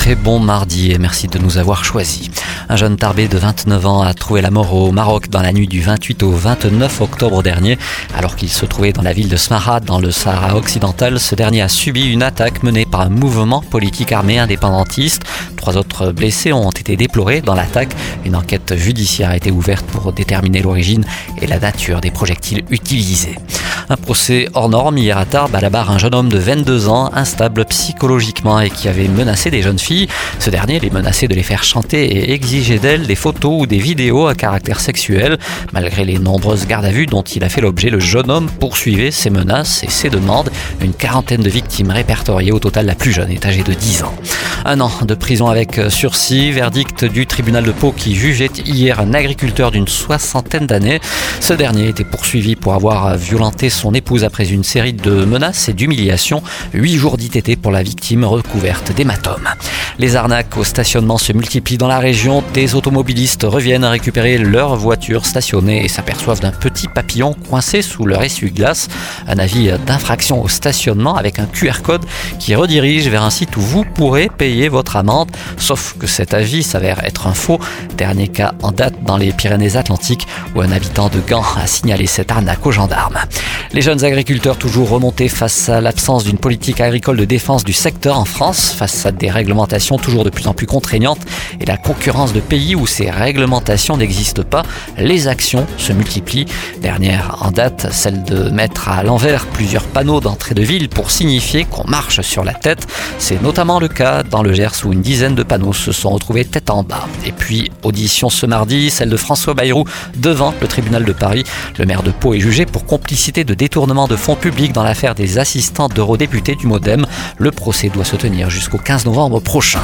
Très bon mardi et merci de nous avoir choisis. Un jeune tarbé de 29 ans a trouvé la mort au Maroc dans la nuit du 28 au 29 octobre dernier. Alors qu'il se trouvait dans la ville de Smara, dans le Sahara occidental, ce dernier a subi une attaque menée par un mouvement politique armé indépendantiste. Trois autres blessés ont été déplorés dans l'attaque. Une enquête judiciaire a été ouverte pour déterminer l'origine et la nature des projectiles utilisés. Un procès hors norme hier à Tarbes, à la barre un jeune homme de 22 ans, instable psychologiquement et qui avait menacé des jeunes filles. Ce dernier les menaçait de les faire chanter et exigeait d'elles des photos ou des vidéos à caractère sexuel. Malgré les nombreuses gardes à vue dont il a fait l'objet, le jeune homme poursuivait ses menaces et ses demandes. Une quarantaine de victimes répertoriées. Au total, la plus jeune est âgée de 10 ans. Un an de prison avec sursis, verdict du tribunal de Pau qui jugeait hier un agriculteur d'une soixantaine d'années. Ce dernier était poursuivi pour avoir violenté son épouse après une série de menaces et d'humiliations. Huit jours d'ITT pour la victime recouverte d'hématomes. Les arnaques au stationnement se multiplient dans la région. Des automobilistes reviennent récupérer leur voiture stationnée et s'aperçoivent d'un petit papillon coincé sous leur essuie-glace. Un avis d'infraction au stationnement avec un QR code qui redirige vers un site où vous pourrez payer votre amende. Sauf que cet avis s'avère être un faux. Dernier cas en date dans les Pyrénées-Atlantiques où un habitant de Gand a signalé cette arnaque aux gendarmes. Les jeunes agriculteurs toujours remontés face à l'absence d'une politique agricole de défense du secteur en France, face à des réglementations toujours de plus en plus contraignantes et la concurrence de pays où ces réglementations n'existent pas, les actions se multiplient. Dernière en date, celle de mettre à l'envers plusieurs panneaux d'entrée de ville pour signifier qu'on marche sur la tête. C'est notamment le cas dans le Gers où une dizaine de panneaux se sont retrouvés tête en bas. Et puis, audition ce mardi, celle de François Bayrou devant le tribunal de Paris. Le maire de Pau est jugé pour complicité de détournement de fonds publics dans l'affaire des assistants d'eurodéputés du Modem. Le procès doit se tenir jusqu'au 15 novembre prochain.